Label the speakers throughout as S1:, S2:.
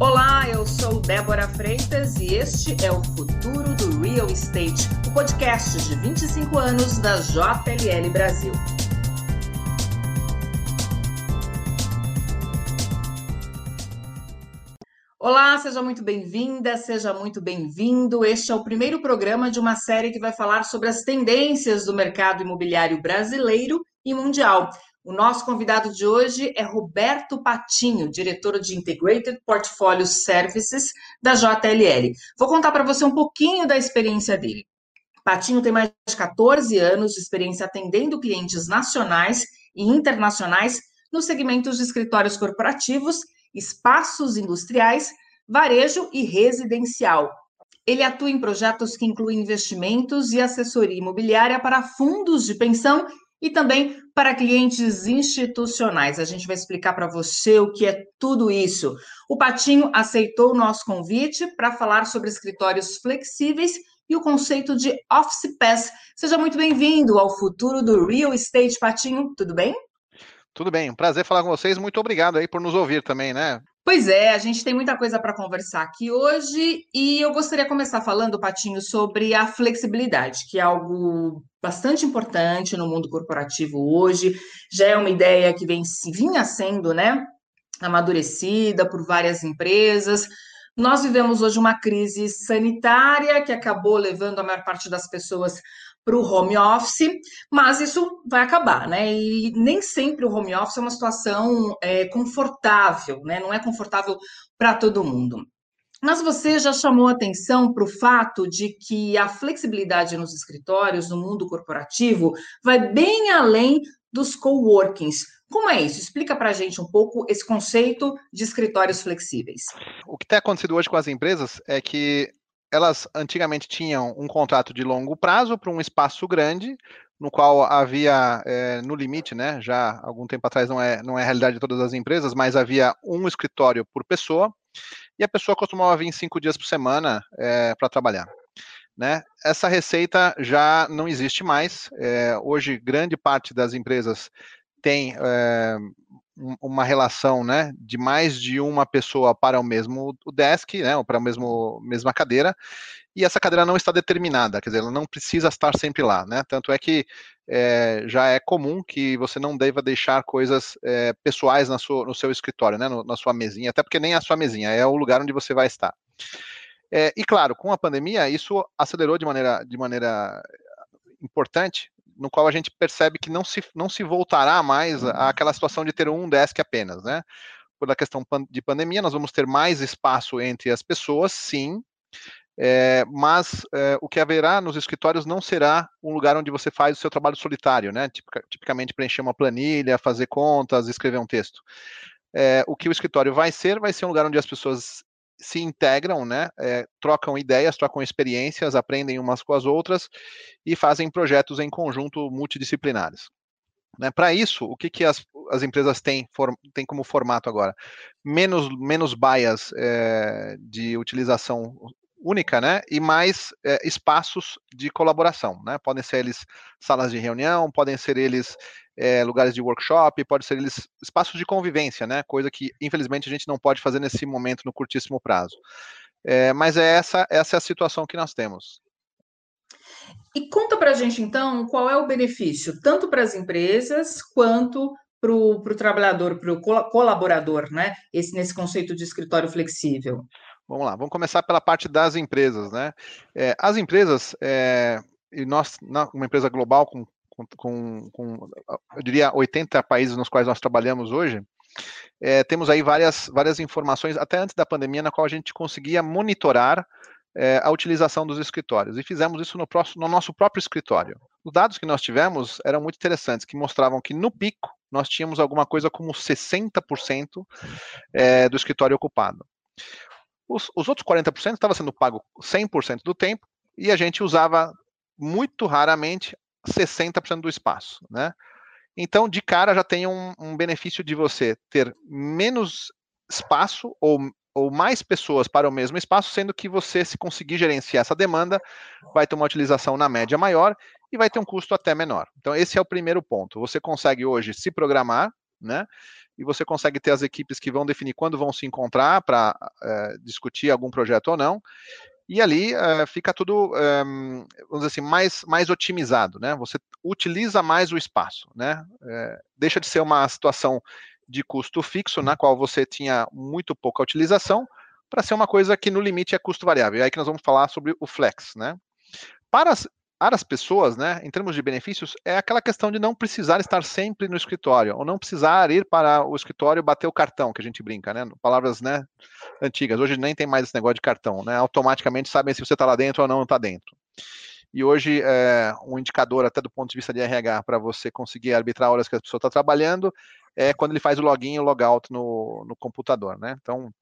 S1: Olá, eu sou Débora Freitas e este é o Futuro do Real Estate, o podcast de 25 anos da JLL Brasil. Olá, seja muito bem-vinda, seja muito bem-vindo. Este é o primeiro programa de uma série que vai falar sobre as tendências do mercado imobiliário brasileiro e mundial. O nosso convidado de hoje é Roberto Patinho, diretor de Integrated Portfolio Services da JLL. Vou contar para você um pouquinho da experiência dele. Patinho tem mais de 14 anos de experiência atendendo clientes nacionais e internacionais nos segmentos de escritórios corporativos espaços industriais, varejo e residencial. Ele atua em projetos que incluem investimentos e assessoria imobiliária para fundos de pensão e também para clientes institucionais. A gente vai explicar para você o que é tudo isso. O Patinho aceitou o nosso convite para falar sobre escritórios flexíveis e o conceito de Office Pass. Seja muito bem-vindo ao futuro do Real Estate, Patinho. Tudo bem?
S2: Tudo bem, um prazer falar com vocês. Muito obrigado aí por nos ouvir também, né?
S1: Pois é, a gente tem muita coisa para conversar aqui hoje e eu gostaria de começar falando, Patinho, sobre a flexibilidade, que é algo bastante importante no mundo corporativo hoje. Já é uma ideia que vem vinha sendo, né, amadurecida por várias empresas. Nós vivemos hoje uma crise sanitária que acabou levando a maior parte das pessoas para o home office, mas isso vai acabar, né? E nem sempre o home office é uma situação é, confortável, né? Não é confortável para todo mundo. Mas você já chamou atenção para o fato de que a flexibilidade nos escritórios, no mundo corporativo, vai bem além dos coworkings. Como é isso? Explica para a gente um pouco esse conceito de escritórios flexíveis.
S2: O que tem acontecido hoje com as empresas é que elas antigamente tinham um contrato de longo prazo para um espaço grande, no qual havia, é, no limite, né, já algum tempo atrás não é, não é realidade de todas as empresas, mas havia um escritório por pessoa, e a pessoa costumava vir cinco dias por semana é, para trabalhar. Né? Essa receita já não existe mais. É, hoje, grande parte das empresas tem é, uma relação né, de mais de uma pessoa para o mesmo desk, né, ou para a mesmo, mesma cadeira, e essa cadeira não está determinada, quer dizer, ela não precisa estar sempre lá, né? Tanto é que é, já é comum que você não deva deixar coisas é, pessoais na sua, no seu escritório, né, no, na sua mesinha, até porque nem a sua mesinha, é o lugar onde você vai estar. É, e claro, com a pandemia, isso acelerou de maneira, de maneira importante no qual a gente percebe que não se, não se voltará mais àquela situação de ter um desk apenas, né? Por a questão de pandemia, nós vamos ter mais espaço entre as pessoas, sim, é, mas é, o que haverá nos escritórios não será um lugar onde você faz o seu trabalho solitário, né? tipicamente preencher uma planilha, fazer contas, escrever um texto. É, o que o escritório vai ser, vai ser um lugar onde as pessoas se integram, né, é, trocam ideias, trocam experiências, aprendem umas com as outras e fazem projetos em conjunto multidisciplinares. Né, Para isso, o que, que as, as empresas têm, for, têm como formato agora? Menos, menos bias é, de utilização única, né? E mais é, espaços de colaboração, né? Podem ser eles salas de reunião, podem ser eles é, lugares de workshop, pode ser eles espaços de convivência, né? Coisa que infelizmente a gente não pode fazer nesse momento no curtíssimo prazo. É, mas é essa, essa é a situação que nós temos.
S1: E conta para a gente então qual é o benefício, tanto para as empresas quanto para o trabalhador, para o colaborador, né? Esse, nesse conceito de escritório flexível.
S2: Vamos lá, vamos começar pela parte das empresas, né? É, as empresas, é, e nós, uma empresa global com, com, com, eu diria, 80 países nos quais nós trabalhamos hoje, é, temos aí várias, várias informações, até antes da pandemia, na qual a gente conseguia monitorar é, a utilização dos escritórios. E fizemos isso no, próximo, no nosso próprio escritório. Os dados que nós tivemos eram muito interessantes, que mostravam que no pico nós tínhamos alguma coisa como 60% é, do escritório ocupado. Os, os outros 40% estava sendo pago 100% do tempo e a gente usava muito raramente 60% do espaço, né? Então, de cara, já tem um, um benefício de você ter menos espaço ou, ou mais pessoas para o mesmo espaço, sendo que você, se conseguir gerenciar essa demanda, vai ter uma utilização na média maior e vai ter um custo até menor. Então, esse é o primeiro ponto. Você consegue hoje se programar né? E você consegue ter as equipes que vão definir quando vão se encontrar para é, discutir algum projeto ou não. E ali é, fica tudo, é, vamos dizer assim, mais, mais otimizado, né? Você utiliza mais o espaço, né? Deixa de ser uma situação de custo fixo, na qual você tinha muito pouca utilização, para ser uma coisa que no limite é custo variável. E aí que nós vamos falar sobre o flex, né? Para para as pessoas, né, em termos de benefícios, é aquela questão de não precisar estar sempre no escritório, ou não precisar ir para o escritório bater o cartão, que a gente brinca, né? Palavras né, antigas. Hoje nem tem mais esse negócio de cartão, né? Automaticamente sabem se você está lá dentro ou não está dentro. E hoje, é, um indicador, até do ponto de vista de RH, para você conseguir arbitrar horas que a pessoa está trabalhando, é quando ele faz o login e o logout no, no computador, né? Então,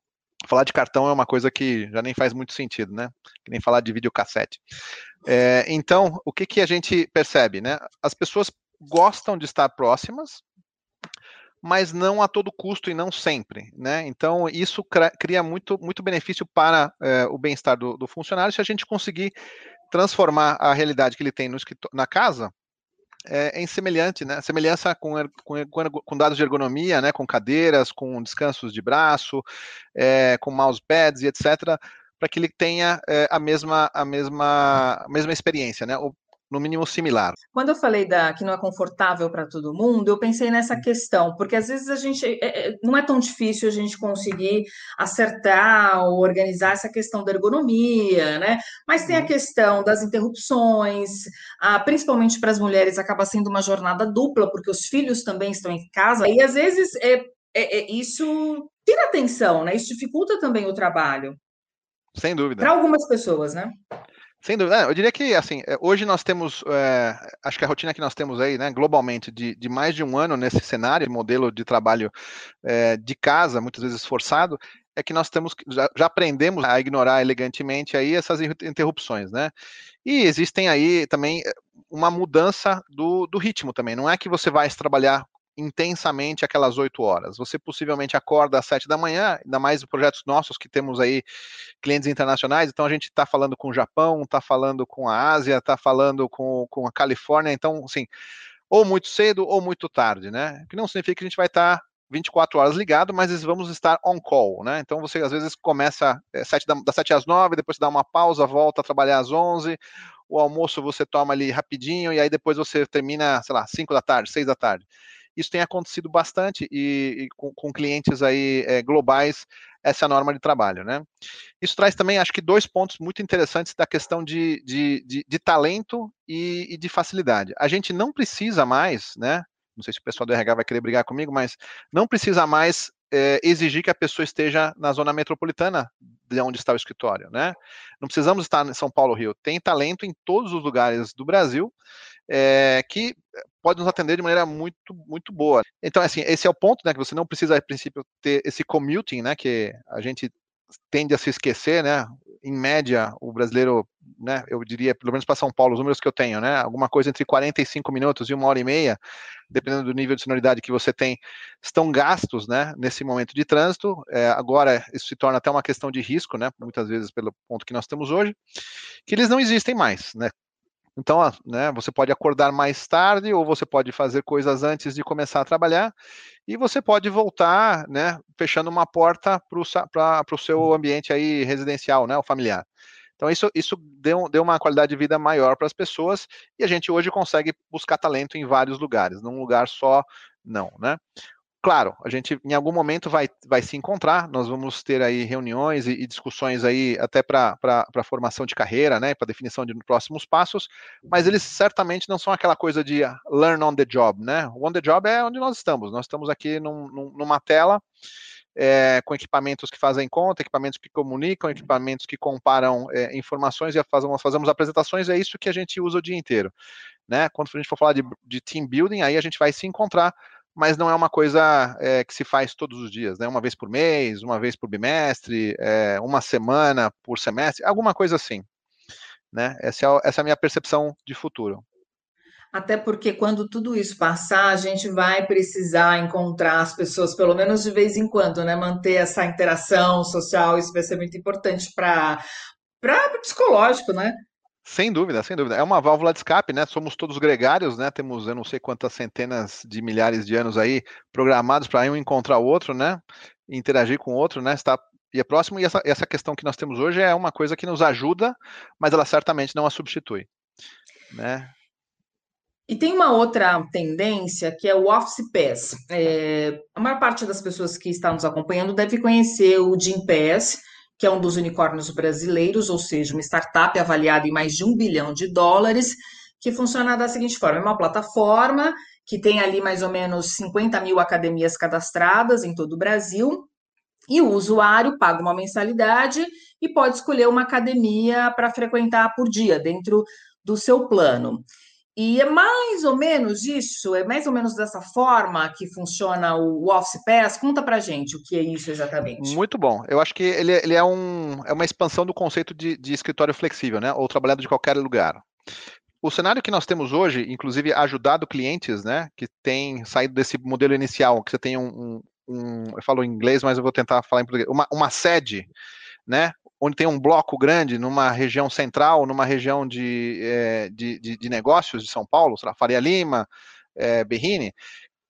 S2: falar de cartão é uma coisa que já nem faz muito sentido, né? Que nem falar de videocassete. É, então, o que, que a gente percebe, né? As pessoas gostam de estar próximas, mas não a todo custo e não sempre, né? Então, isso cria muito, muito benefício para é, o bem-estar do, do, funcionário se a gente conseguir transformar a realidade que ele tem no, na casa é, é semelhante, né? Semelhança com, com, com, dados de ergonomia, né? Com cadeiras, com descansos de braço, é, com mousepads e etc., para que ele tenha é, a mesma a mesma a mesma experiência, né? O, no mínimo similar.
S1: Quando eu falei da, que não é confortável para todo mundo, eu pensei nessa hum. questão, porque às vezes a gente é, é, não é tão difícil a gente conseguir acertar ou organizar essa questão da ergonomia, né? Mas tem a uhum. questão das interrupções, ah, principalmente para as mulheres acaba sendo uma jornada dupla, porque os filhos também estão em casa, e às vezes é, é, é isso tira atenção, né? Isso dificulta também o trabalho.
S2: Sem dúvida.
S1: Para algumas pessoas, né?
S2: Sem dúvida. É, eu diria que, assim, é, hoje nós temos, é, acho que a rotina que nós temos aí, né, globalmente, de, de mais de um ano nesse cenário, modelo de trabalho é, de casa, muitas vezes forçado, é que nós temos, já, já aprendemos a ignorar elegantemente aí essas interrupções, né? E existem aí também é, uma mudança do, do ritmo também. Não é que você vai trabalhar intensamente aquelas oito horas. Você possivelmente acorda às sete da manhã, ainda mais projetos nossos que temos aí clientes internacionais, então a gente está falando com o Japão, está falando com a Ásia, está falando com, com a Califórnia, então, assim, ou muito cedo ou muito tarde, né? Que não significa que a gente vai estar tá 24 horas ligado, mas vamos estar on call, né? Então você às vezes começa é, da, das 7 às 9, depois dá uma pausa, volta a trabalhar às 11, o almoço você toma ali rapidinho, e aí depois você termina, sei lá, 5 da tarde, 6 da tarde. Isso tem acontecido bastante e, e com, com, clientes aí é, globais, essa é a norma de trabalho, né? Isso traz também, acho que, dois pontos muito interessantes da questão de, de, de, de talento e, e de facilidade. A gente não precisa mais, né? Não sei se o pessoal do RH vai querer brigar comigo, mas não precisa mais é, exigir que a pessoa esteja na zona metropolitana de onde está o escritório, né? Não precisamos estar em São Paulo, Rio. Tem talento em todos os lugares do Brasil é, que pode nos atender de maneira muito, muito boa. Então, assim, esse é o ponto, né, que você não precisa, a princípio, ter esse commuting, né, que a gente tende a se esquecer, né, em média, o brasileiro, né, eu diria, pelo menos para São Paulo, os números que eu tenho, né, alguma coisa entre 45 minutos e uma hora e meia, dependendo do nível de sonoridade que você tem, estão gastos, né, nesse momento de trânsito. É, agora, isso se torna até uma questão de risco, né, muitas vezes pelo ponto que nós temos hoje, que eles não existem mais, né, então, né, você pode acordar mais tarde ou você pode fazer coisas antes de começar a trabalhar e você pode voltar, né, fechando uma porta para o seu ambiente aí residencial, né, o familiar. Então, isso, isso deu, deu uma qualidade de vida maior para as pessoas e a gente hoje consegue buscar talento em vários lugares, num lugar só, não, né? Claro, a gente em algum momento vai, vai se encontrar, nós vamos ter aí reuniões e, e discussões aí até para formação de carreira, né, para definição de próximos passos, mas eles certamente não são aquela coisa de learn on the job, né? O on the job é onde nós estamos, nós estamos aqui num, num, numa tela é, com equipamentos que fazem conta, equipamentos que comunicam, equipamentos que comparam é, informações e fazemos, fazemos apresentações, é isso que a gente usa o dia inteiro. Né? Quando a gente for falar de, de team building, aí a gente vai se encontrar mas não é uma coisa é, que se faz todos os dias, né? Uma vez por mês, uma vez por bimestre, é, uma semana por semestre, alguma coisa assim, né? Essa é, essa é a minha percepção de futuro.
S1: Até porque quando tudo isso passar, a gente vai precisar encontrar as pessoas, pelo menos de vez em quando, né? Manter essa interação social, isso vai ser muito importante para para psicológico, né?
S2: Sem dúvida, sem dúvida. É uma válvula de escape, né? Somos todos gregários, né? Temos eu não sei quantas centenas de milhares de anos aí programados para um encontrar o outro, né? Interagir com o outro, né? Está e é próximo, e essa, essa questão que nós temos hoje é uma coisa que nos ajuda, mas ela certamente não a substitui. Né?
S1: E tem uma outra tendência que é o Office Pass. É, a maior parte das pessoas que estão nos acompanhando deve conhecer o Jim Pass, que é um dos unicórnios brasileiros, ou seja, uma startup avaliada em mais de um bilhão de dólares, que funciona da seguinte forma: é uma plataforma que tem ali mais ou menos 50 mil academias cadastradas em todo o Brasil, e o usuário paga uma mensalidade e pode escolher uma academia para frequentar por dia, dentro do seu plano. E é mais ou menos isso, é mais ou menos dessa forma que funciona o Office Pass. Conta para gente o que é isso exatamente.
S2: Muito bom. Eu acho que ele, ele é, um, é uma expansão do conceito de, de escritório flexível, né? Ou trabalhado de qualquer lugar. O cenário que nós temos hoje, inclusive ajudado clientes, né, que têm saído desse modelo inicial, que você tem um, um, eu falo em inglês, mas eu vou tentar falar em português, uma, uma sede, né, onde tem um bloco grande numa região central, numa região de, é, de, de, de, negócios de São Paulo, sei lá, Faria Lima, é, Berrini,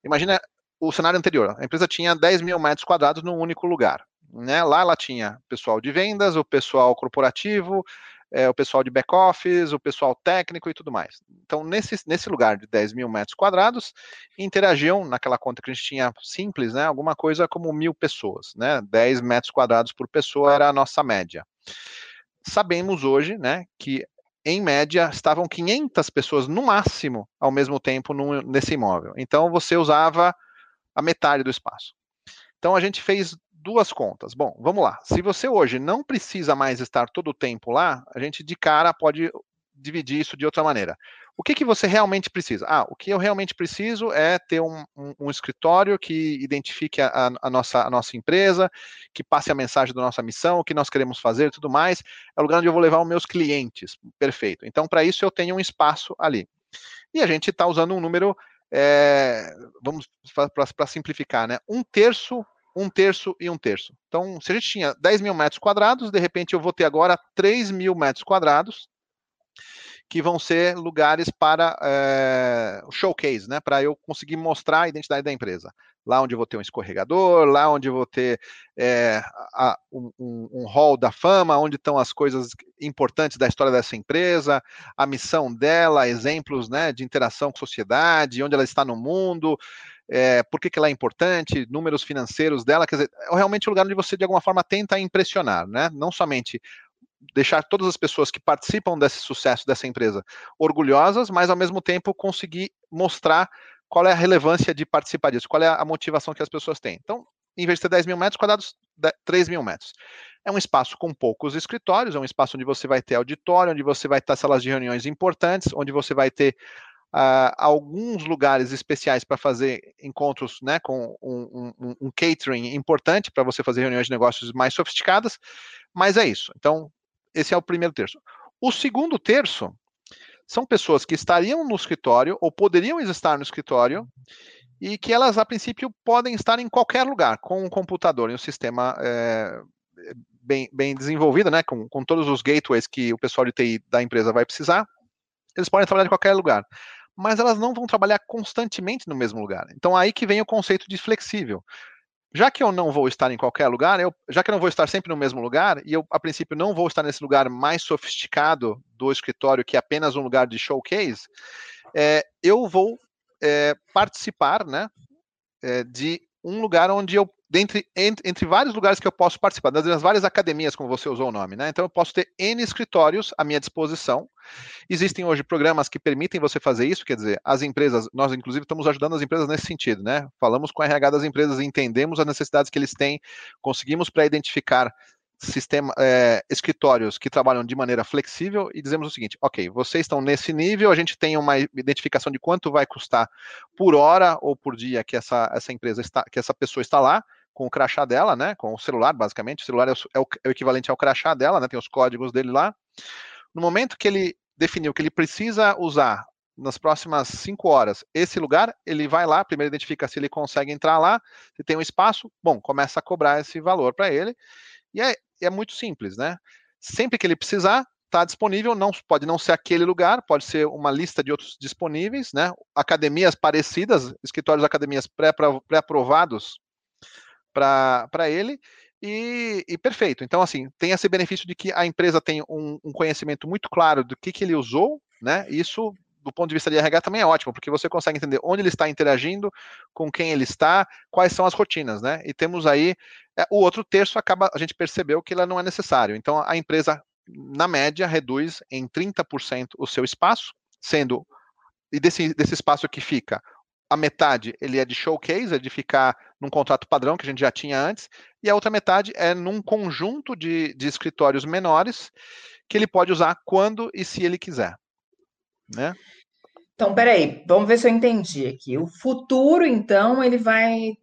S2: imagina o cenário anterior, a empresa tinha 10 mil metros quadrados num único lugar, né, lá ela tinha pessoal de vendas, o pessoal corporativo, é, o pessoal de back-office, o pessoal técnico e tudo mais. Então, nesse, nesse lugar de 10 mil metros quadrados, interagiam naquela conta que a gente tinha simples, né, alguma coisa como mil pessoas, né, 10 metros quadrados por pessoa era a nossa média. Sabemos hoje, né, que em média estavam 500 pessoas no máximo ao mesmo tempo nesse imóvel. Então, você usava a metade do espaço. Então, a gente fez duas contas. Bom, vamos lá. Se você hoje não precisa mais estar todo o tempo lá, a gente de cara pode dividir isso de outra maneira. O que, que você realmente precisa? Ah, o que eu realmente preciso é ter um, um, um escritório que identifique a, a, nossa, a nossa empresa, que passe a mensagem da nossa missão, o que nós queremos fazer e tudo mais. É o lugar onde eu vou levar os meus clientes. Perfeito. Então, para isso, eu tenho um espaço ali. E a gente está usando um número, é, vamos para simplificar, né? Um terço um terço e um terço. Então, se a gente tinha 10 mil metros quadrados, de repente eu vou ter agora 3 mil metros quadrados, que vão ser lugares para é, showcase, né? Para eu conseguir mostrar a identidade da empresa. Lá onde eu vou ter um escorregador, lá onde eu vou ter é, a, um, um, hall da fama, onde estão as coisas importantes da história dessa empresa, a missão dela, exemplos né, de interação com a sociedade, onde ela está no mundo, é, por que, que ela é importante, números financeiros dela, quer dizer, é realmente o lugar onde você, de alguma forma, tenta impressionar, né? Não somente deixar todas as pessoas que participam desse sucesso dessa empresa orgulhosas, mas ao mesmo tempo conseguir mostrar qual é a relevância de participar disso, qual é a motivação que as pessoas têm. Então, em vez de ter 10 mil metros quadrados, 3 mil metros. É um espaço com poucos escritórios, é um espaço onde você vai ter auditório, onde você vai ter salas de reuniões importantes, onde você vai ter uh, alguns lugares especiais para fazer encontros né, com um, um, um catering importante para você fazer reuniões de negócios mais sofisticadas, mas é isso. Então, esse é o primeiro terço. O segundo terço são pessoas que estariam no escritório ou poderiam estar no escritório e que elas, a princípio, podem estar em qualquer lugar com um computador e um sistema é, bem, bem desenvolvido, né, com, com todos os gateways que o pessoal de TI da empresa vai precisar. Eles podem trabalhar em qualquer lugar mas elas não vão trabalhar constantemente no mesmo lugar. Então aí que vem o conceito de flexível. Já que eu não vou estar em qualquer lugar, eu, já que eu não vou estar sempre no mesmo lugar, e eu, a princípio, não vou estar nesse lugar mais sofisticado do escritório, que é apenas um lugar de showcase, é, eu vou é, participar né, é, de um lugar onde eu dentre, entre, entre, vários lugares que eu posso participar, das várias academias, como você usou o nome, né? Então eu posso ter N escritórios à minha disposição. Existem hoje programas que permitem você fazer isso, quer dizer, as empresas, nós inclusive estamos ajudando as empresas nesse sentido, né? Falamos com a RH das empresas, entendemos as necessidades que eles têm, conseguimos pré-identificar sistema, é, escritórios que trabalham de maneira flexível e dizemos o seguinte: ok, vocês estão nesse nível, a gente tem uma identificação de quanto vai custar por hora ou por dia que essa, essa empresa está, que essa pessoa está lá com o crachá dela, né? Com o celular, basicamente. O celular é o, é o, é o equivalente ao crachá dela, né? Tem os códigos dele lá. No momento que ele definiu que ele precisa usar nas próximas cinco horas esse lugar, ele vai lá, primeiro identifica se ele consegue entrar lá, se tem um espaço, bom, começa a cobrar esse valor para ele. E é, é muito simples, né? Sempre que ele precisar, está disponível, não pode não ser aquele lugar, pode ser uma lista de outros disponíveis, né? Academias parecidas, escritórios de academias pré-aprovados para ele. E, e, perfeito. Então, assim, tem esse benefício de que a empresa tem um, um conhecimento muito claro do que, que ele usou, né? Isso do ponto de vista de RH também é ótimo, porque você consegue entender onde ele está interagindo, com quem ele está, quais são as rotinas, né? E temos aí o outro terço acaba a gente percebeu que ela não é necessário. Então a empresa na média reduz em 30% o seu espaço, sendo e desse, desse espaço que fica a metade ele é de showcase, é de ficar num contrato padrão que a gente já tinha antes, e a outra metade é num conjunto de, de escritórios menores que ele pode usar quando e se ele quiser né?
S1: Então, peraí, vamos ver se eu entendi aqui. O futuro, então, ele vai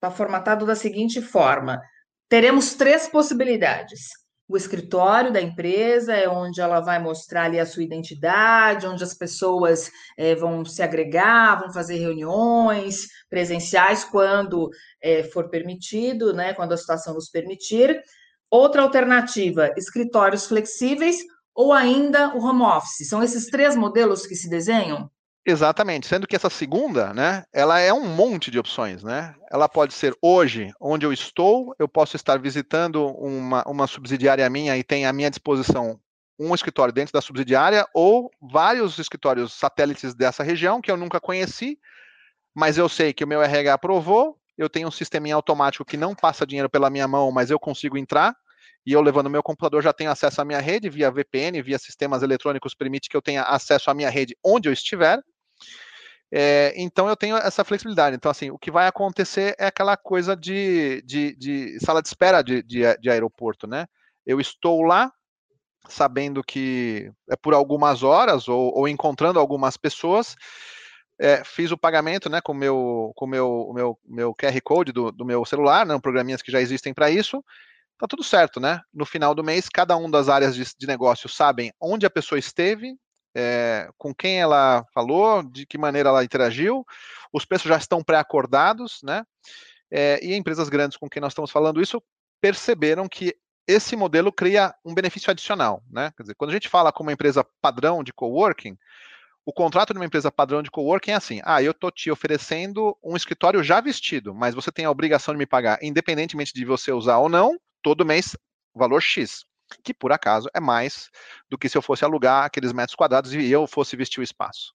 S1: estar tá formatado da seguinte forma: teremos três possibilidades. O escritório da empresa é onde ela vai mostrar ali a sua identidade, onde as pessoas é, vão se agregar, vão fazer reuniões presenciais quando é, for permitido, né? Quando a situação nos permitir. Outra alternativa, escritórios flexíveis, ou ainda o home office? São esses três modelos que se desenham?
S2: Exatamente, sendo que essa segunda, né, ela é um monte de opções, né? Ela pode ser hoje, onde eu estou, eu posso estar visitando uma, uma subsidiária minha e tem à minha disposição um escritório dentro da subsidiária ou vários escritórios satélites dessa região que eu nunca conheci, mas eu sei que o meu RH aprovou, eu tenho um sisteminha automático que não passa dinheiro pela minha mão, mas eu consigo entrar, e eu levando meu computador já tenho acesso à minha rede via VPN, via sistemas eletrônicos, permite que eu tenha acesso à minha rede onde eu estiver. É, então eu tenho essa flexibilidade. Então, assim, o que vai acontecer é aquela coisa de, de, de sala de espera de, de, de aeroporto, né? Eu estou lá, sabendo que é por algumas horas ou, ou encontrando algumas pessoas. É, fiz o pagamento né, com meu, com meu, o meu, meu QR Code do, do meu celular, né, programinhas que já existem para isso, tá tudo certo, né? No final do mês, cada uma das áreas de, de negócio sabem onde a pessoa esteve, é, com quem ela falou, de que maneira ela interagiu, os preços já estão pré-acordados, né? É, e empresas grandes com quem nós estamos falando isso perceberam que esse modelo cria um benefício adicional, né? Quer dizer, quando a gente fala com uma empresa padrão de coworking, o contrato de uma empresa padrão de coworking é assim: ah, eu estou te oferecendo um escritório já vestido, mas você tem a obrigação de me pagar, independentemente de você usar ou não, todo mês valor X, que por acaso é mais do que se eu fosse alugar aqueles metros quadrados e eu fosse vestir o espaço.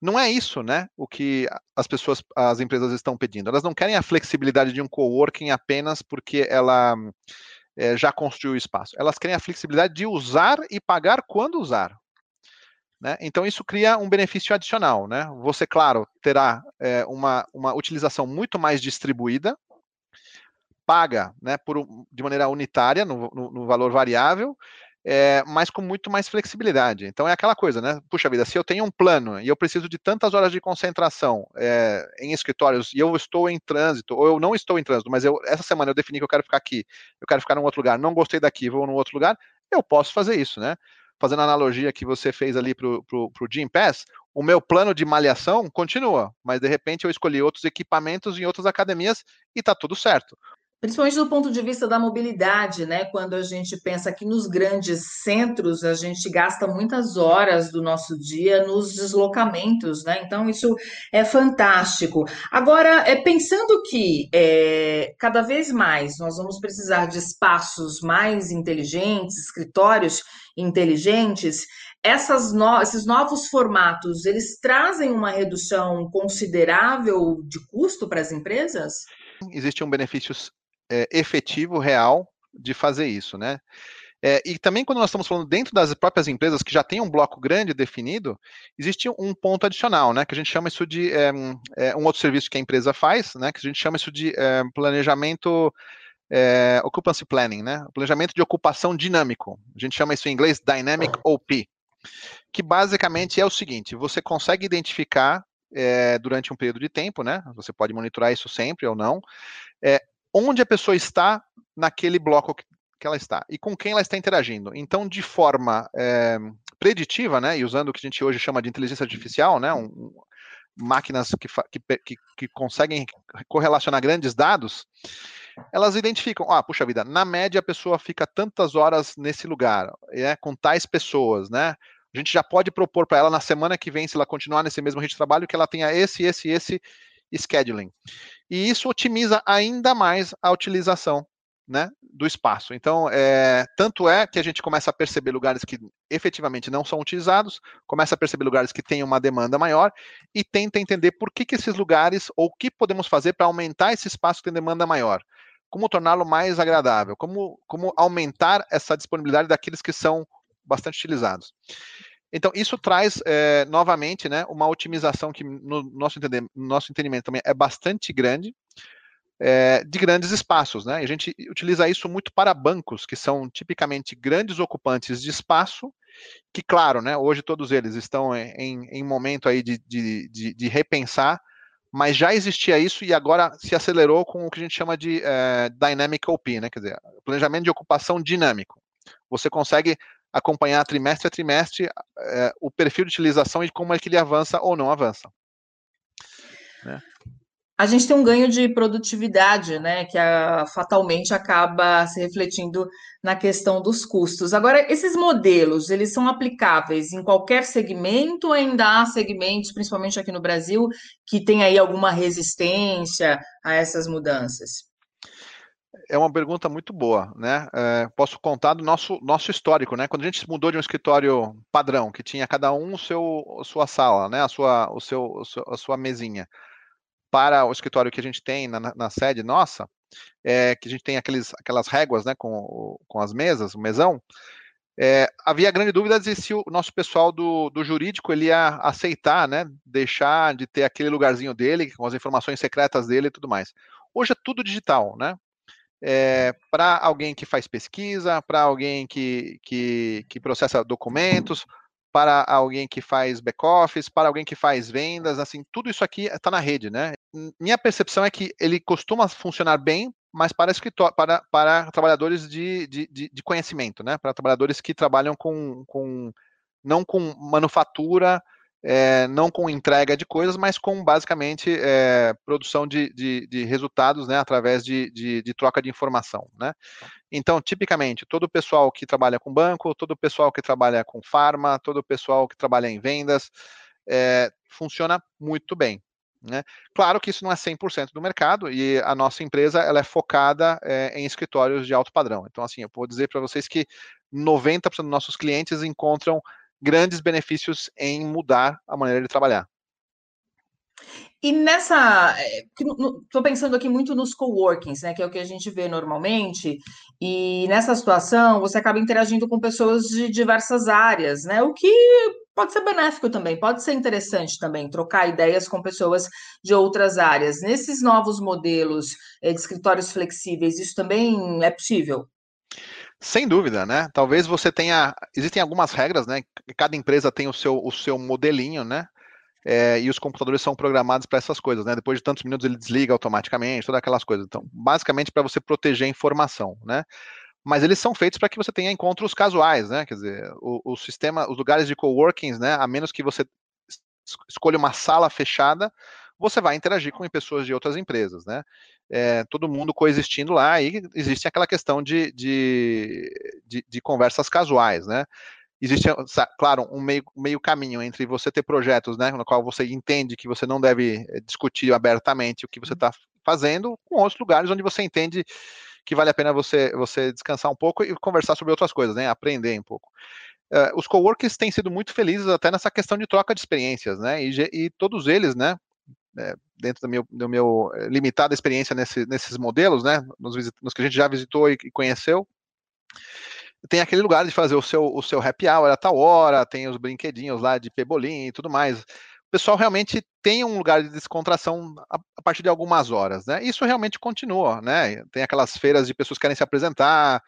S2: Não é isso, né? O que as pessoas, as empresas estão pedindo. Elas não querem a flexibilidade de um coworking apenas porque ela é, já construiu o espaço. Elas querem a flexibilidade de usar e pagar quando usar. Né? Então, isso cria um benefício adicional. Né? Você, claro, terá é, uma, uma utilização muito mais distribuída, paga né, por, de maneira unitária, no, no, no valor variável, é, mas com muito mais flexibilidade. Então é aquela coisa, né? Puxa vida, se eu tenho um plano e eu preciso de tantas horas de concentração é, em escritórios e eu estou em trânsito, ou eu não estou em trânsito, mas eu, essa semana eu defini que eu quero ficar aqui, eu quero ficar em outro lugar, não gostei daqui, vou num outro lugar, eu posso fazer isso, né? Fazendo a analogia que você fez ali para o Gym Pass, o meu plano de malhação continua, mas de repente eu escolhi outros equipamentos em outras academias e está tudo certo.
S1: Principalmente do ponto de vista da mobilidade, né? Quando a gente pensa que nos grandes centros a gente gasta muitas horas do nosso dia nos deslocamentos, né? Então isso é fantástico. Agora, é, pensando que é, cada vez mais nós vamos precisar de espaços mais inteligentes, escritórios inteligentes, no, esses novos formatos eles trazem uma redução considerável de custo para as empresas?
S2: Existe um benefício é, efetivo, real, de fazer isso, né? É, e também quando nós estamos falando dentro das próprias empresas que já tem um bloco grande definido, existe um ponto adicional, né? Que a gente chama isso de é, um outro serviço que a empresa faz, né? Que a gente chama isso de é, planejamento é, occupancy planning, né? Planejamento de ocupação dinâmico. A gente chama isso em inglês Dynamic OP, que basicamente é o seguinte: você consegue identificar durante um período de tempo, né? Você pode monitorar isso sempre ou não. Onde a pessoa está naquele bloco que, ela está e com quem ela está interagindo. Então, de forma é, preditiva, né, e usando o que a gente hoje chama de inteligência artificial, né, um, máquinas que, que, que, que conseguem correlacionar grandes dados, elas identificam, ah, puxa vida, na média a pessoa fica tantas horas nesse lugar, é, com tais pessoas, né? A gente já pode propor para ela na semana que vem, se ela continuar nesse mesmo ritmo de trabalho, que ela tenha esse, esse, esse scheduling. E isso otimiza ainda mais a utilização né, do espaço. Então, é, tanto é que a gente começa a perceber lugares que efetivamente não são utilizados, começa a perceber lugares que têm uma demanda maior e tenta entender por que, que esses lugares, ou o que podemos fazer para aumentar esse espaço que tem demanda maior. Como torná-lo mais agradável, como, como aumentar essa disponibilidade daqueles que são bastante utilizados. Então, isso traz é, novamente né, uma otimização que, no nosso, entender, no nosso entendimento, também é bastante grande, é, de grandes espaços, né? A gente utiliza isso muito para bancos, que são tipicamente grandes ocupantes de espaço, que, claro, né, hoje todos eles estão em, em momento aí de, de, de, de, repensar, mas já existia isso e agora se acelerou com o que a gente chama de é, Dynamic OP, né? Quer dizer, planejamento de ocupação dinâmico. Você consegue acompanhar trimestre a trimestre é, o perfil de utilização e como é que ele avança ou não avança.
S1: Né? a gente tem um ganho de produtividade, né, que a, fatalmente acaba se refletindo na questão dos custos. Agora, esses modelos, eles são aplicáveis em qualquer segmento ainda há segmentos, principalmente aqui no Brasil, que tem aí alguma resistência a essas mudanças?
S2: É uma pergunta muito boa, né? É, posso contar do nosso, nosso histórico, né? Quando a gente mudou de um escritório padrão, que tinha cada um o seu, a sua sala, né? A sua, o seu, a sua mesinha para o escritório que a gente tem na, na sede nossa, é, que a gente tem aqueles, aquelas réguas né, com, com as mesas, o mesão, é, havia grande dúvida de se o nosso pessoal do, do jurídico ele ia aceitar, né, deixar de ter aquele lugarzinho dele, com as informações secretas dele e tudo mais. Hoje é tudo digital, né? É, para alguém que faz pesquisa, para alguém que, que, que processa documentos, para alguém que faz back-office, para alguém que faz vendas, assim, tudo isso aqui está na rede, né? Minha percepção é que ele costuma funcionar bem, mas para para, para trabalhadores de, de, de conhecimento, né? Para trabalhadores que trabalham com, com não com manufatura, é, não com entrega de coisas, mas com basicamente é, produção de, de, de, resultados né, através de, de, troca de informação. Né? Então, tipicamente, todo o pessoal que trabalha com banco, todo o pessoal que trabalha com farma, todo o pessoal que trabalha em vendas, é, funciona muito bem. Né? Claro que isso não é 100% do mercado e a nossa empresa ela é focada é, em escritórios de alto padrão. Então, assim, eu vou dizer para vocês que 90% dos nossos clientes encontram grandes benefícios em mudar a maneira de trabalhar.
S1: E nessa, estou eh, pensando aqui muito nos coworkings, né, que é o que a gente vê normalmente, e nessa situação você acaba interagindo com pessoas de diversas áreas, né, o que pode ser benéfico também, pode ser interessante também, trocar ideias com pessoas de outras áreas. Nesses novos modelos eh, de escritórios flexíveis, isso também é possível?
S2: Sem dúvida, né? Talvez você tenha. Existem algumas regras, né? Cada empresa tem o seu, o seu modelinho, né? É, e os computadores são programados para essas coisas, né? Depois de tantos minutos ele desliga automaticamente, todas aquelas coisas. Então, basicamente para você proteger a informação, né? Mas eles são feitos para que você tenha encontros casuais, né? Quer dizer, o, o sistema, os lugares de coworkings, né? A menos que você escolha uma sala fechada, você vai interagir com pessoas de outras empresas, né? É, todo mundo coexistindo lá e existe aquela questão de, de, de, de conversas casuais, né? Existe, claro, um meio, meio caminho entre você ter projetos, né, no qual você entende que você não deve eh, discutir abertamente o que você está fazendo, com outros lugares onde você entende que vale a pena você, você descansar um pouco e conversar sobre outras coisas, né, aprender um pouco. Uh, os coworkers têm sido muito felizes até nessa questão de troca de experiências, né, e, e todos eles, né, é, dentro meu, do meu eh, limitada experiência nesse, nesses modelos, né, nos, nos, que a gente já visitou e, e, conheceu, tem aquele lugar de fazer o seu, o seu happy hour a tal hora, tem os brinquedinhos lá de pebolim e tudo mais. O pessoal realmente tem um lugar de descontração a, a, partir de algumas horas, né? Isso realmente continua, né? Tem aquelas feiras de pessoas que querem se apresentar,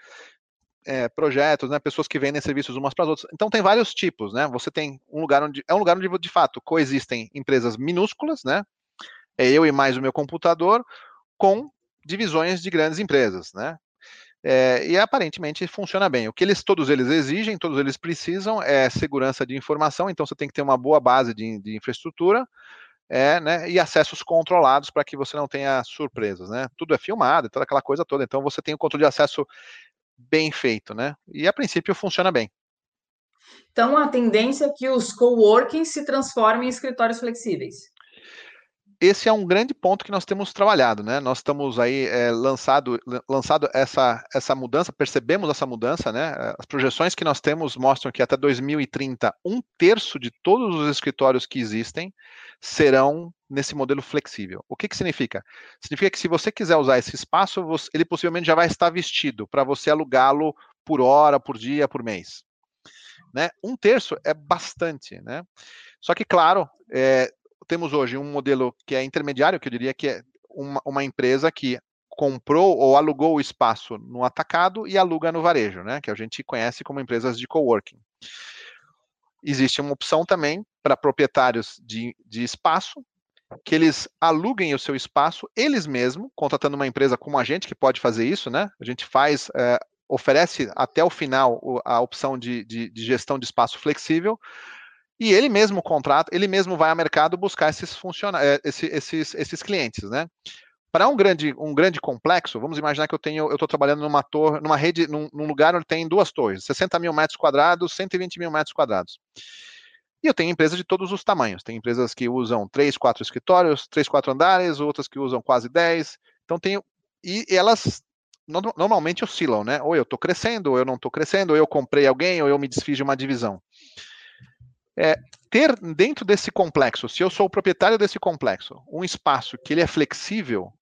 S2: é, projetos, né? Pessoas que vendem serviços umas para as outras. Então tem vários tipos, né? Você tem um lugar onde é um lugar onde de fato coexistem empresas minúsculas, né? É eu e mais o meu computador, com divisões de grandes empresas, né? É, e aparentemente funciona bem. O que eles, todos eles exigem, todos eles precisam é segurança de informação, então você tem que ter uma boa base de, de infraestrutura, é, né, e acessos controlados para que você não tenha surpresas, né? Tudo é filmado, toda aquela coisa toda, então você tem o controle de acesso bem feito, né? E a princípio funciona bem.
S1: Então a tendência é que os coworking se transformem em escritórios flexíveis
S2: esse é um grande ponto que nós temos trabalhado, né? Nós estamos aí é, lançado, lançado essa, essa mudança, percebemos essa mudança, né? As projeções que nós temos mostram que até 2030, um terço de todos os escritórios que existem serão nesse modelo flexível. O que, que significa? Significa que se você quiser usar esse espaço, você, ele possivelmente já vai estar vestido para você alugá-lo por hora, por dia, por mês. Né? Um terço é bastante, né? Só que, claro, é, temos hoje um modelo que é intermediário, que eu diria que é uma, uma empresa que comprou ou alugou o espaço no atacado e aluga no varejo, né? Que a gente conhece como empresas de coworking. Existe uma opção também para proprietários de, de espaço que eles aluguem o seu espaço eles mesmos, contratando uma empresa como a gente que pode fazer isso, né? A gente faz, é, oferece até o final a opção de, de, de gestão de espaço flexível e ele mesmo contrata, ele mesmo vai ao mercado buscar esses funcionários, eh, esses, esses, clientes, né? Para um grande, um grande complexo, vamos imaginar que eu tenho, eu estou trabalhando numa torre, numa rede, num, num, lugar onde tem duas torres, 60 mil metros quadrados, 120 mil metros quadrados. E eu tenho empresas de todos os tamanhos. Tem empresas que usam três, quatro escritórios, três, quatro andares, outras que usam quase 10. Então tenho. E elas normalmente oscilam, né? Ou eu estou crescendo, ou eu não estou crescendo, ou eu comprei alguém, ou eu me desfiz de uma divisão. É, ter dentro desse complexo, se eu sou o proprietário desse complexo, um espaço que ele é flexível,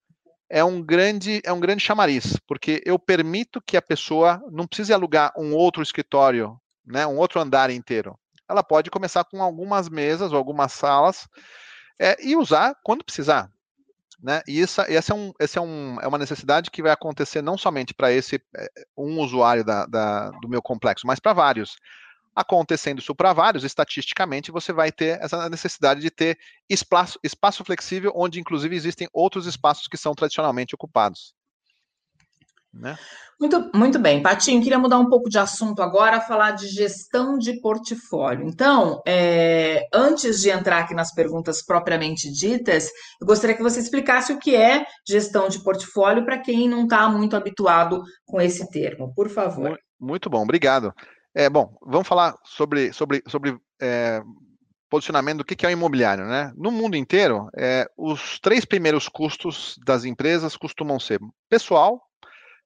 S2: é um grande é um grande chamariz, porque eu permito que a pessoa não precise alugar um outro escritório, né, um outro andar inteiro. Ela pode começar com algumas mesas ou algumas salas é, e usar quando precisar. Né? E essa, essa é, um, essa é, um, é uma necessidade que vai acontecer não somente para esse é, um usuário da, da, do meu complexo, mas para vários acontecendo isso para vários, estatisticamente você vai ter essa necessidade de ter espaço, espaço flexível, onde inclusive existem outros espaços que são tradicionalmente ocupados.
S1: Né? Muito, muito bem, Patinho, queria mudar um pouco de assunto agora, falar de gestão de portfólio. Então, é, antes de entrar aqui nas perguntas propriamente ditas, eu gostaria que você explicasse o que é gestão de portfólio para quem não está muito habituado com esse termo, por favor.
S2: Muito bom, obrigado. É, bom, vamos falar sobre, sobre, sobre é, posicionamento do que, é o imobiliário. Né? No mundo inteiro, é, os três primeiros custos das empresas costumam ser pessoal,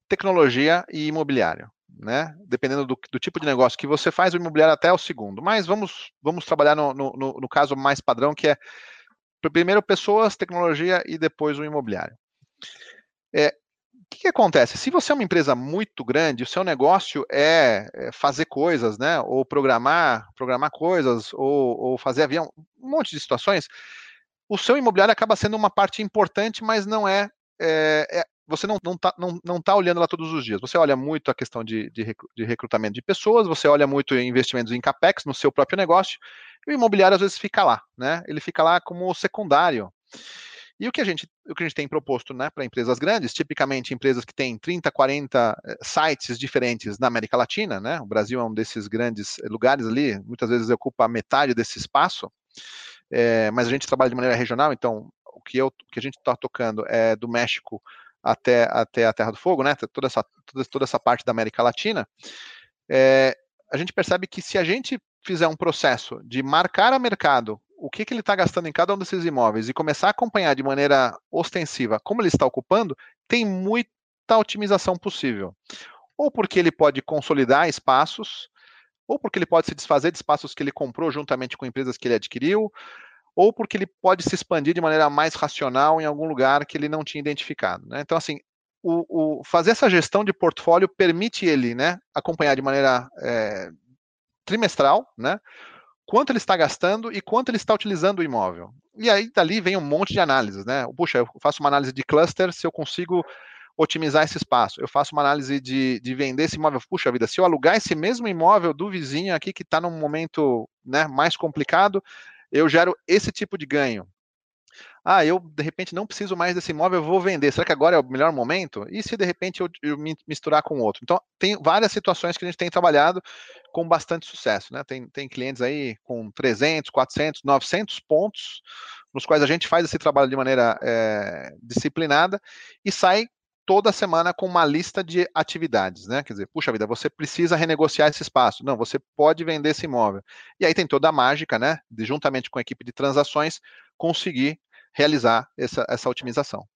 S2: tecnologia e imobiliário. Né? Dependendo do, do, tipo de negócio que você faz, o imobiliário até é o segundo. Mas vamos, vamos trabalhar no, no, no caso mais padrão, que é primeiro pessoas, tecnologia e depois o imobiliário. É, que, que acontece? Se você é uma empresa muito grande, o seu negócio é, é fazer coisas, né? Ou programar, programar coisas, ou, ou fazer avião, um monte de situações, o seu imobiliário acaba sendo uma parte importante, mas não é, é, é você não está não tá, não, não tá olhando lá todos os dias. Você olha muito a questão de, de, recrutamento de pessoas, você olha muito investimentos em capex no seu próprio negócio, e o imobiliário às vezes fica lá, né? Ele fica lá como secundário. E o que a gente, o que a gente tem proposto né, para empresas grandes, tipicamente empresas que têm 30, 40 eh, sites diferentes na América Latina, né? O Brasil é um desses grandes lugares ali, muitas vezes ocupa metade desse espaço, é, mas a gente trabalha de maneira regional, então o que, eu, o que a gente está tocando é do México até, até a Terra do Fogo, né? Toda essa, toda, toda essa parte da América Latina. É, a gente percebe que se a gente fizer um processo de marcar a mercado o que, que ele está gastando em cada um desses imóveis e começar a acompanhar de maneira ostensiva como ele está ocupando, tem muita otimização possível. Ou porque ele pode consolidar espaços, ou porque ele pode se desfazer de espaços que ele comprou juntamente com empresas que ele adquiriu, ou porque ele pode se expandir de maneira mais racional em algum lugar que ele não tinha identificado. Né? Então, assim, o, o, fazer essa gestão de portfólio permite ele né, acompanhar de maneira é, trimestral, né? Quanto ele está gastando e quanto ele está utilizando o imóvel. E aí dali vem um monte de análises, né? Puxa, eu faço uma análise de cluster se eu consigo otimizar esse espaço. Eu faço uma análise de, de vender esse imóvel. Puxa vida, se eu alugar esse mesmo imóvel do vizinho aqui que está num momento né, mais complicado, eu gero esse tipo de ganho ah, eu de repente não preciso mais desse imóvel, eu vou vender. Será que agora é o melhor momento? E se de repente eu, eu me misturar com outro? Então, tem várias situações que a gente tem trabalhado com bastante sucesso, né? Tem, tem clientes aí com 300, 400, 900 pontos nos quais a gente faz esse trabalho de maneira é, disciplinada e sai toda semana com uma lista de atividades, né? Quer dizer, puxa vida, você precisa renegociar esse espaço. Não, você pode vender esse imóvel. E aí tem toda a mágica, né? De juntamente com a equipe de transações conseguir realizar essa, essa otimização.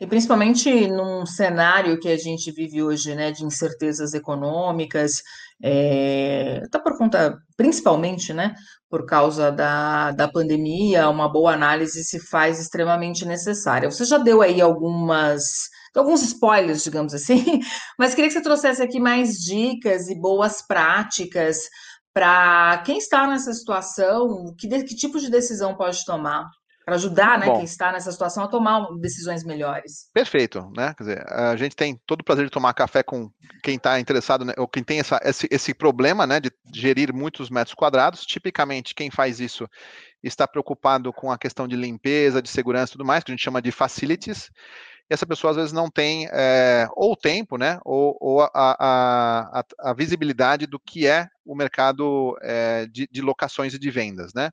S1: E principalmente num cenário que a gente vive hoje, né, de incertezas econômicas, é, tá por conta, principalmente, né, por causa da, da pandemia, uma boa análise se faz extremamente necessária. Você já deu aí algumas, alguns spoilers, digamos assim, mas queria que você trouxesse aqui mais dicas e boas práticas para quem está nessa situação, que, que tipo de decisão pode tomar? Para ajudar né, Bom, quem está nessa situação a tomar decisões melhores.
S2: Perfeito, né? Quer dizer, a gente tem todo o prazer de tomar café com quem está interessado, né, ou quem tem essa, esse, esse problema né, de gerir muitos metros quadrados. Tipicamente, quem faz isso está preocupado com a questão de limpeza, de segurança e tudo mais, que a gente chama de facilities. E essa pessoa às vezes não tem é, ou o tempo, né, ou, ou a, a, a, a, visibilidade do que é o mercado é, de, de locações e de vendas, né?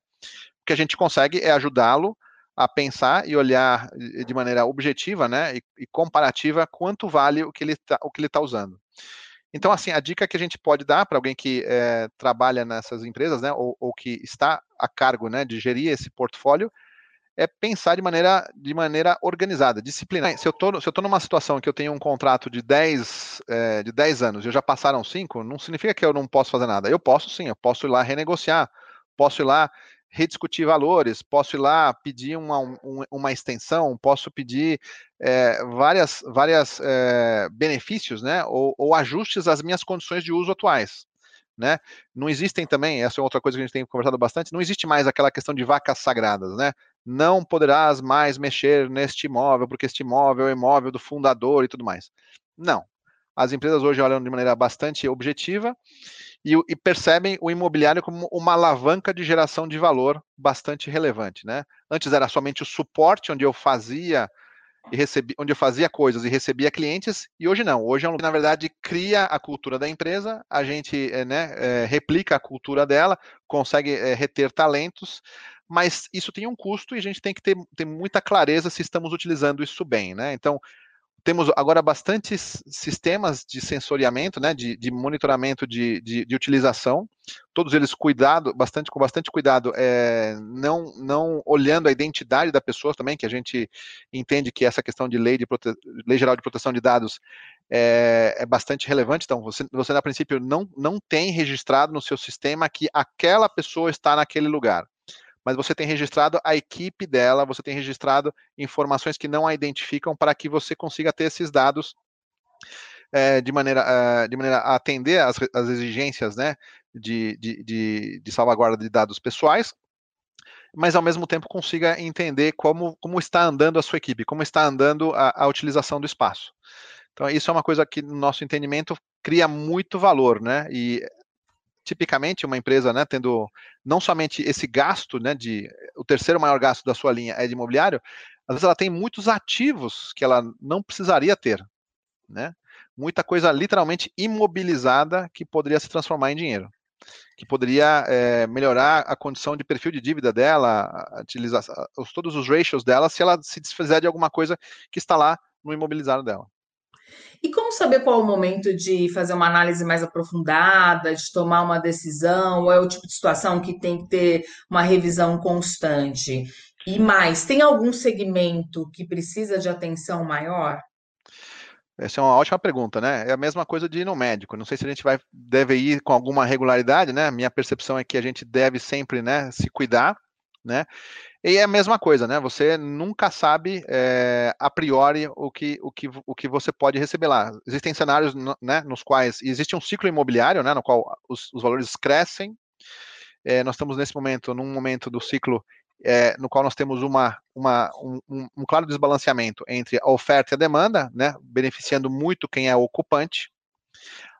S2: Que a gente consegue é ajudá-lo a pensar e olhar de maneira objetiva, né, e, e comparativa quanto vale o que ele está tá usando. Então, assim, a dica que a gente pode dar para alguém que é, trabalha nessas empresas, né, ou, ou, que está a cargo, né, de gerir esse portfólio, é pensar de maneira, de maneira organizada, disciplinar. Se eu estou numa situação que eu tenho um contrato de 10, é, de 10 anos e já passaram 5, não significa que eu não posso fazer nada. Eu posso sim, eu posso ir lá renegociar, posso ir lá rediscutir valores, posso ir lá pedir uma, um, uma extensão, posso pedir é, várias, várias é, benefícios, né, ou, ou, ajustes às minhas condições de uso atuais. Né? Não existem também, essa é outra coisa que a gente tem conversado bastante, não existe mais aquela questão de vacas sagradas, né? Não poderás mais mexer neste imóvel, porque este imóvel é imóvel do fundador e tudo mais. Não. As empresas hoje olham de maneira bastante objetiva e, e, percebem o imobiliário como uma alavanca de geração de valor bastante relevante, né? Antes era somente o suporte onde eu fazia e recebia, onde eu fazia coisas e recebia clientes, e hoje não. Hoje é um na verdade, cria a cultura da empresa, a gente é, né, é, replica a cultura dela, consegue é, reter talentos, mas isso tem um custo e a gente tem que ter, ter muita clareza se estamos utilizando isso bem, né? Então, temos agora bastantes sistemas de sensoriamento, né, de, de monitoramento de, de, de, utilização, todos eles cuidado, bastante, com bastante cuidado, é, não, não olhando a identidade da pessoa também, que a gente entende que essa questão de lei, de prote... lei geral de proteção de dados é, é, bastante relevante. Então, você, você, a princípio, não, não tem registrado no seu sistema que aquela pessoa está naquele lugar mas você tem registrado a equipe dela, você tem registrado informações que não a identificam para que você consiga ter esses dados é, de, maneira, é, de maneira a atender as exigências né, de, de, de, de salvaguarda de dados pessoais, mas ao mesmo tempo consiga entender como, como está andando a sua equipe, como está andando a, a, utilização do espaço. Então, isso é uma coisa que, no nosso entendimento, cria muito valor, né? E tipicamente uma empresa, né, tendo não somente esse gasto, né, de o terceiro maior gasto da sua linha é de imobiliário, às vezes ela tem muitos ativos que ela não precisaria ter, né? Muita coisa literalmente imobilizada que poderia se transformar em dinheiro, que poderia é, melhorar a condição de perfil de dívida dela, utilizar todos os ratios dela, se ela se desfizer de alguma coisa que está lá no imobilizado dela.
S1: E como saber qual é o momento de fazer uma análise mais aprofundada, de tomar uma decisão, ou é o tipo de situação que tem que ter uma revisão constante? E mais, tem algum segmento que precisa de atenção maior?
S2: Essa é uma ótima pergunta, né? É a mesma coisa de ir no médico. Não sei se a gente vai deve ir com alguma regularidade, né? Minha percepção é que a gente deve sempre, né, se cuidar, né? E é a mesma coisa, né? Você nunca sabe é, a priori o que, o, que, o que você pode receber lá. Existem cenários né, nos quais existe um ciclo imobiliário, né, no qual os, os valores crescem. É, nós estamos nesse momento, num momento do ciclo é, no qual nós temos uma, uma um, um, claro desbalanceamento entre a oferta e a demanda, né, beneficiando muito quem é ocupante.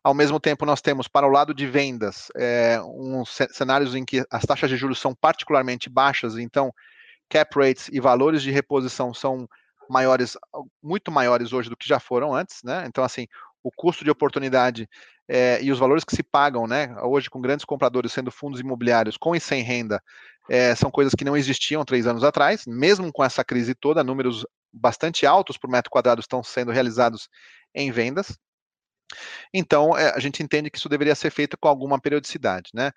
S2: Ao mesmo tempo, nós temos para o lado de vendas é, uns cenários em que as taxas de juros são particularmente baixas, então cap rates e valores de reposição são maiores, muito maiores hoje do que já foram antes, né? Então, assim, o custo de oportunidade é, e os valores que se pagam, né? Hoje, com grandes compradores sendo fundos imobiliários com e sem renda, é, são coisas que não existiam três anos atrás, mesmo com essa crise toda, números bastante altos por metro quadrado estão sendo realizados em vendas. Então, é, a gente entende que isso deveria ser feito com alguma periodicidade, né?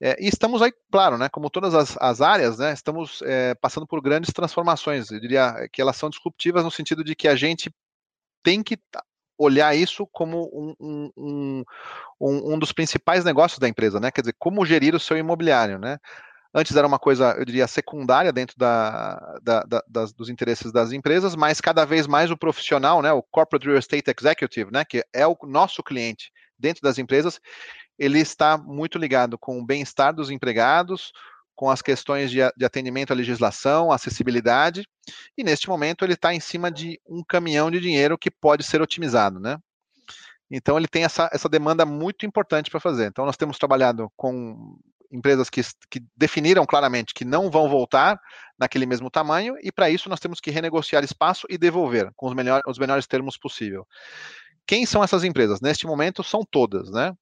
S2: É, e estamos aí, claro, né, como todas as, as áreas, né, estamos é, passando por grandes transformações. Eu diria que elas são disruptivas no sentido de que a gente tem que olhar isso como um, um, um, um, dos principais negócios da empresa, né? Quer dizer, como gerir o seu imobiliário, né? Antes era uma coisa, eu diria, secundária dentro da, da, da, das, dos interesses das empresas, mas cada vez mais o profissional, né, o Corporate Real Estate Executive, né, que é o nosso cliente dentro das empresas, ele está muito ligado com o bem-estar dos empregados, com as questões de, de atendimento à legislação, acessibilidade, e neste momento ele está em cima de um caminhão de dinheiro que pode ser otimizado, né? Então ele tem essa, essa demanda muito importante para fazer. Então nós temos trabalhado com empresas que, que definiram claramente que não vão voltar naquele mesmo tamanho, e para isso nós temos que renegociar espaço e devolver com os, melhor, os melhores termos possível. Quem são essas empresas? Neste momento são todas, né?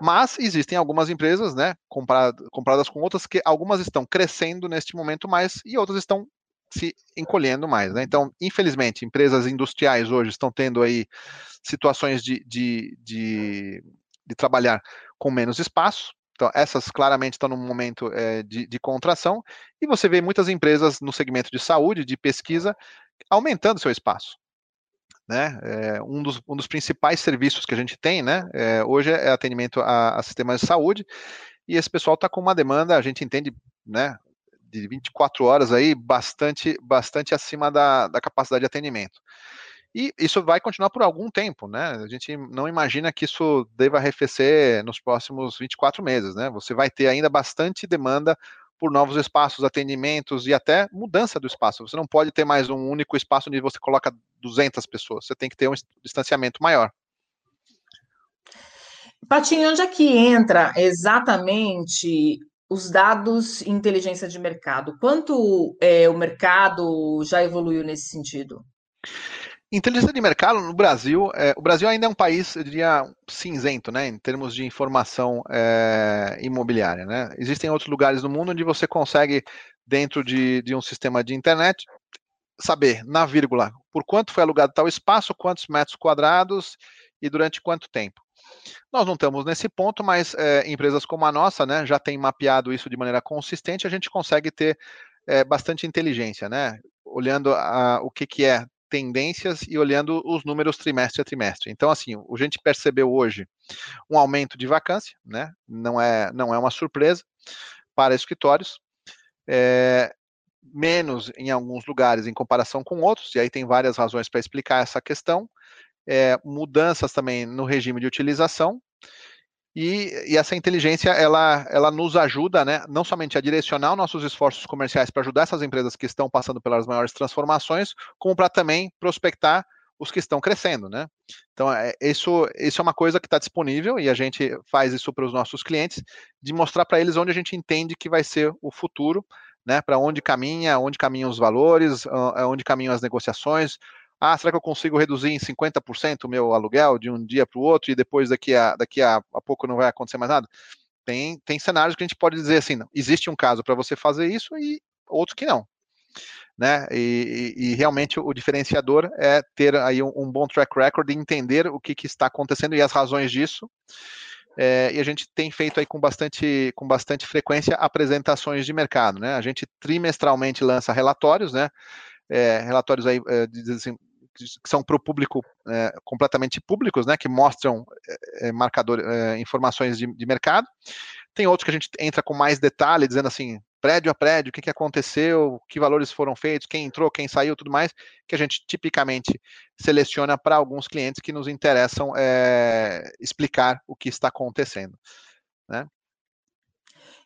S2: Mas existem algumas empresas, né, compradas, compradas com outras, que algumas estão crescendo neste momento mais e outras estão se encolhendo mais. Né? Então, infelizmente, empresas industriais hoje estão tendo aí situações de, de, de, de trabalhar com menos espaço, então, essas claramente estão num momento é, de, de, contração, e você vê muitas empresas no segmento de saúde, de pesquisa, aumentando seu espaço. Né? É, um, dos, um, dos, principais serviços que a gente tem né, é, hoje é atendimento a, a, sistemas de saúde, e esse pessoal está com uma demanda, a gente entende, né, de 24 horas aí, bastante, bastante acima da, da capacidade de atendimento. E isso vai continuar por algum tempo, né? A gente não imagina que isso deva arrefecer nos próximos 24 meses, né? Você vai ter ainda bastante demanda por novos espaços, atendimentos e até mudança do espaço. Você não pode ter mais um único espaço onde você coloca 200 pessoas. Você tem que ter um distanciamento maior.
S1: Patinho, onde é que entra exatamente os dados inteligência de mercado? Quanto é, o mercado já evoluiu nesse sentido?
S2: Inteligência de mercado no Brasil, é, o Brasil ainda é um país, eu diria, cinzento, né, em termos de informação é, imobiliária, né. Existem outros lugares no mundo onde você consegue, dentro de, de um sistema de internet, saber, na vírgula, por quanto foi alugado tal espaço, quantos metros quadrados e durante quanto tempo. Nós não estamos nesse ponto, mas é, empresas como a nossa, né, já têm mapeado isso de maneira consistente, a gente consegue ter é, bastante inteligência, né, olhando a, o que, que é tendências e olhando os números trimestre a trimestre. Então, assim, a gente percebeu hoje um aumento de vacância, né? Não é, não é uma surpresa para escritórios. É, menos em alguns lugares em comparação com outros, e aí tem várias razões para explicar essa questão. É, mudanças também no regime de utilização, e, e, essa inteligência ela, ela nos ajuda, né, não somente a direcionar nossos esforços comerciais para ajudar essas empresas que estão passando pelas maiores transformações, como para também prospectar os que estão crescendo, né? Então, é, isso, isso é uma coisa que está disponível e a gente faz isso para os nossos clientes, de mostrar para eles onde a gente entende que vai ser o futuro, né? Para onde caminha, onde caminham os valores, onde caminham as negociações, ah, será que eu consigo reduzir em 50% o meu aluguel de um dia para o outro e depois daqui a, daqui a, a pouco não vai acontecer mais nada? Tem, tem cenários que a gente pode dizer assim, não, existe um caso para você fazer isso e outros que não. Né? E, e, e, realmente o diferenciador é ter aí um, um, bom track record e entender o que, que está acontecendo e as razões disso. É, e a gente tem feito aí com bastante, com bastante frequência apresentações de mercado, né? A gente trimestralmente lança relatórios, né? É, relatórios aí é, assim, que são para o público é, completamente públicos, né, que mostram é, é marcador, é, informações de, de, mercado. Tem outros que a gente entra com mais detalhe, dizendo assim, prédio a prédio, o que, que aconteceu, que valores foram feitos, quem entrou, quem saiu, tudo mais, que a gente tipicamente seleciona para alguns clientes que nos interessam é, explicar o que está acontecendo. Né?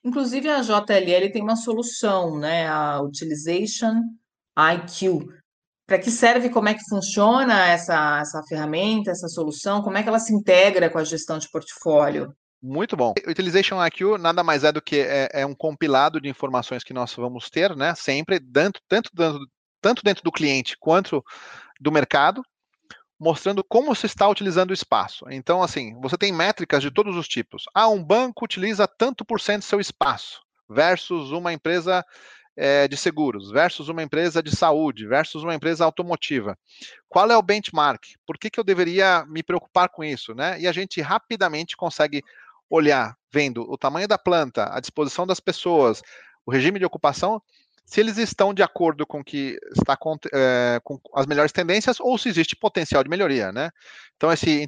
S1: Inclusive a JLL tem uma solução, né? A Utilization IQ, para que serve, como é que funciona essa, essa ferramenta, essa solução, como é que ela se integra com a gestão de portfólio?
S2: Muito bom. Utilization IQ nada mais é do que é, é, um compilado de informações que nós vamos ter, né? Sempre, tanto, tanto, tanto dentro do cliente quanto do mercado, mostrando como se está utilizando o espaço. Então, assim, você tem métricas de todos os tipos. Ah, um banco utiliza tanto por cento do seu espaço. versus uma empresa é, de seguros, versus uma empresa de saúde, versus uma empresa automotiva. Qual é o benchmark? Por que, que eu deveria me preocupar com isso? Né? E a gente rapidamente consegue olhar, vendo o tamanho da planta, a disposição das pessoas, o regime de ocupação, se eles estão de acordo com que está com, é, com, as melhores tendências ou se existe potencial de melhoria, né? Então esse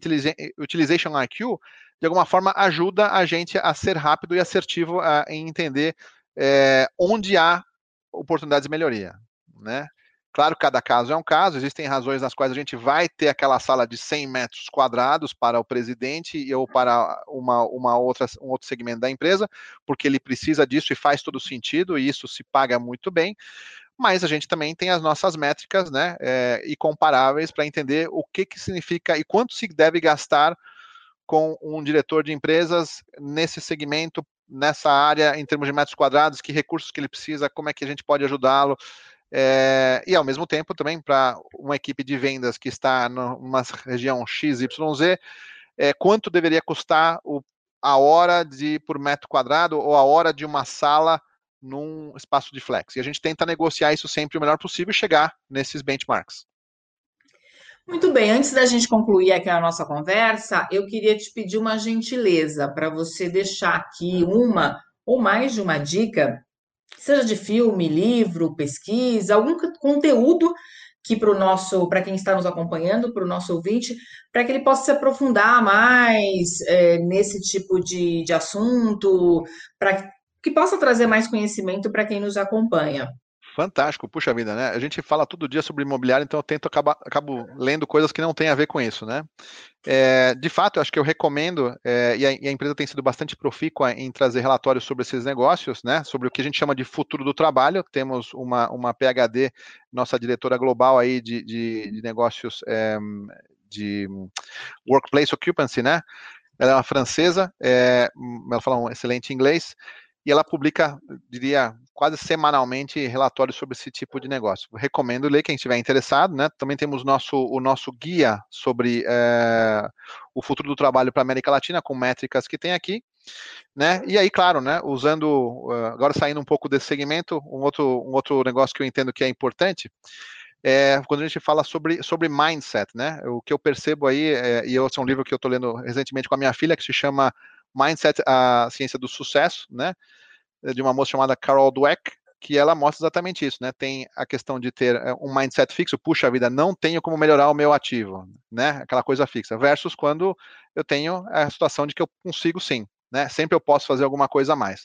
S2: Utilization IQ de alguma forma ajuda a gente a ser rápido e assertivo a, em entender é, onde há oportunidades de melhoria, né? Claro que cada caso é um caso, existem razões nas quais a gente vai ter aquela sala de 100 metros quadrados para o presidente ou para uma, uma outra, um outro segmento da empresa, porque ele precisa disso e faz todo sentido, e isso se paga muito bem. Mas a gente também tem as nossas métricas né, é, e comparáveis para entender o que, que significa e quanto se deve gastar com um diretor de empresas nesse segmento, nessa área, em termos de metros quadrados, que recursos que ele precisa, como é que a gente pode ajudá-lo. É, e ao mesmo tempo também para uma equipe de vendas que está numa região XYZ, é, quanto deveria custar o, a hora de por metro quadrado ou a hora de uma sala num espaço de flex. E a gente tenta negociar isso sempre o melhor possível e chegar nesses benchmarks.
S1: Muito bem, antes da gente concluir aqui a nossa conversa, eu queria te pedir uma gentileza para você deixar aqui uma ou mais de uma dica seja de filme, livro, pesquisa, algum conteúdo que para o nosso, para quem está nos acompanhando, para o nosso ouvinte, para que ele possa se aprofundar mais é, nesse tipo de, de assunto, para que possa trazer mais conhecimento para quem nos acompanha.
S2: Fantástico, puxa vida, né? A gente fala todo dia sobre imobiliário, então eu tento acabar, acabo lendo coisas que não têm a ver com isso, né? É, de fato, eu acho que eu recomendo, é, e, a, e, a, empresa tem sido bastante profícua em trazer relatórios sobre esses negócios, né? Sobre o que a gente chama de futuro do trabalho. Temos uma, uma PHD, nossa diretora global aí de, de, de negócios é, de workplace occupancy, né? Ela é uma francesa, é, ela fala um excelente inglês e ela publica, diria, quase semanalmente relatórios sobre esse tipo de negócio. Recomendo ler quem estiver interessado, né? Também temos nosso, o nosso guia sobre é, o futuro do trabalho para a América Latina, com métricas que tem aqui, né? E aí, claro, né? Usando, eh, agora saindo um pouco desse segmento, um outro, um outro negócio que eu entendo que é importante, é, quando a gente fala sobre, sobre mindset, né? O que eu percebo aí, é, e esse é um livro que eu estou lendo recentemente com a minha filha, que se chama Mindset, a ciência do sucesso, né? De uma moça chamada Carol Dweck, que ela mostra exatamente isso, né? Tem a questão de ter eh, um mindset fixo, puxa vida, não tenho como melhorar o meu ativo, né? Aquela coisa fixa, versus quando eu tenho a situação de que eu consigo sim, né? Sempre eu posso fazer alguma coisa a mais.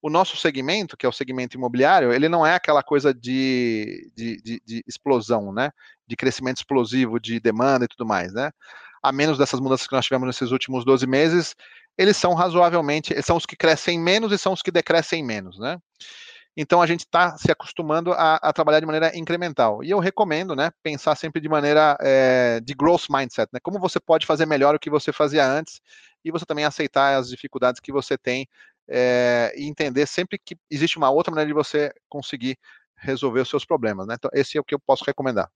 S2: O nosso segmento, que é o segmento imobiliário, ele não é aquela coisa de, de, de, de explosão, né? De crescimento explosivo, de demanda e tudo mais, né? A menos dessas mudanças que nós tivemos nesses últimos 12 meses, eles são razoavelmente, são os que crescem menos e são os que decrescem menos, né? Então a gente está se acostumando a, a, trabalhar de maneira incremental. E eu recomendo, né, pensar sempre de maneira é, de growth mindset, né? Como você pode fazer melhor o que você fazia antes e você também aceitar as dificuldades que você tem é, e entender sempre que existe uma outra maneira de você conseguir resolver os seus problemas, né? Então esse é o que eu posso recomendar.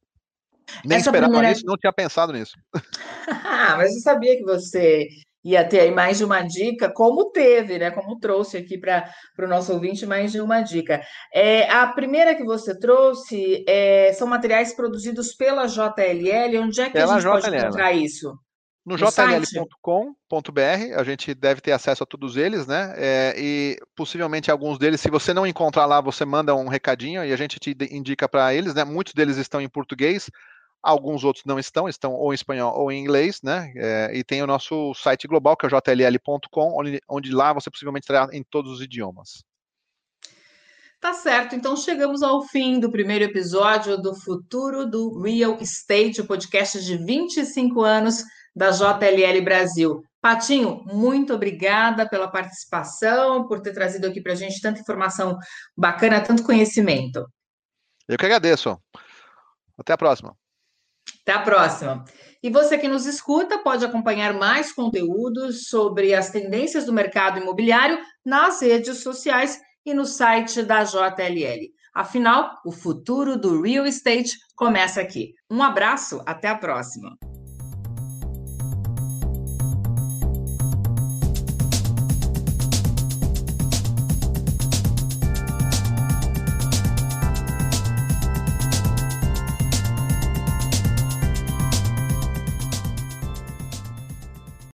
S2: Nem Essa esperava primeira... nisso, não tinha pensado nisso.
S1: ah, mas eu sabia que você ia ter aí mais de uma dica, como teve, né? Como trouxe aqui para o nosso ouvinte mais de uma dica. É, a primeira que você trouxe é, são materiais produzidos pela JLL. Onde é que pela a gente JLL. pode encontrar isso?
S2: No, no jll.com.br, a gente deve ter acesso a todos eles, né? É, e possivelmente alguns deles, se você não encontrar lá, você manda um recadinho e a gente te indica para eles, né? Muitos deles estão em português, Alguns outros não estão, estão ou em espanhol ou em inglês, né? É, e tem o nosso site global, que é o jll.com, onde, onde lá você possivelmente terá em todos os idiomas.
S1: Tá certo, então chegamos ao fim do primeiro episódio do Futuro do Real Estate, o podcast de 25 anos da JLL Brasil. Patinho, muito obrigada pela participação, por ter trazido aqui para a gente tanta informação bacana, tanto conhecimento.
S2: Eu que agradeço. Até a próxima.
S1: Até a próxima. E você que nos escuta pode acompanhar mais conteúdos sobre as tendências do mercado imobiliário nas redes sociais e no site da JLL. Afinal, o futuro do real estate começa aqui. Um abraço, até a próxima.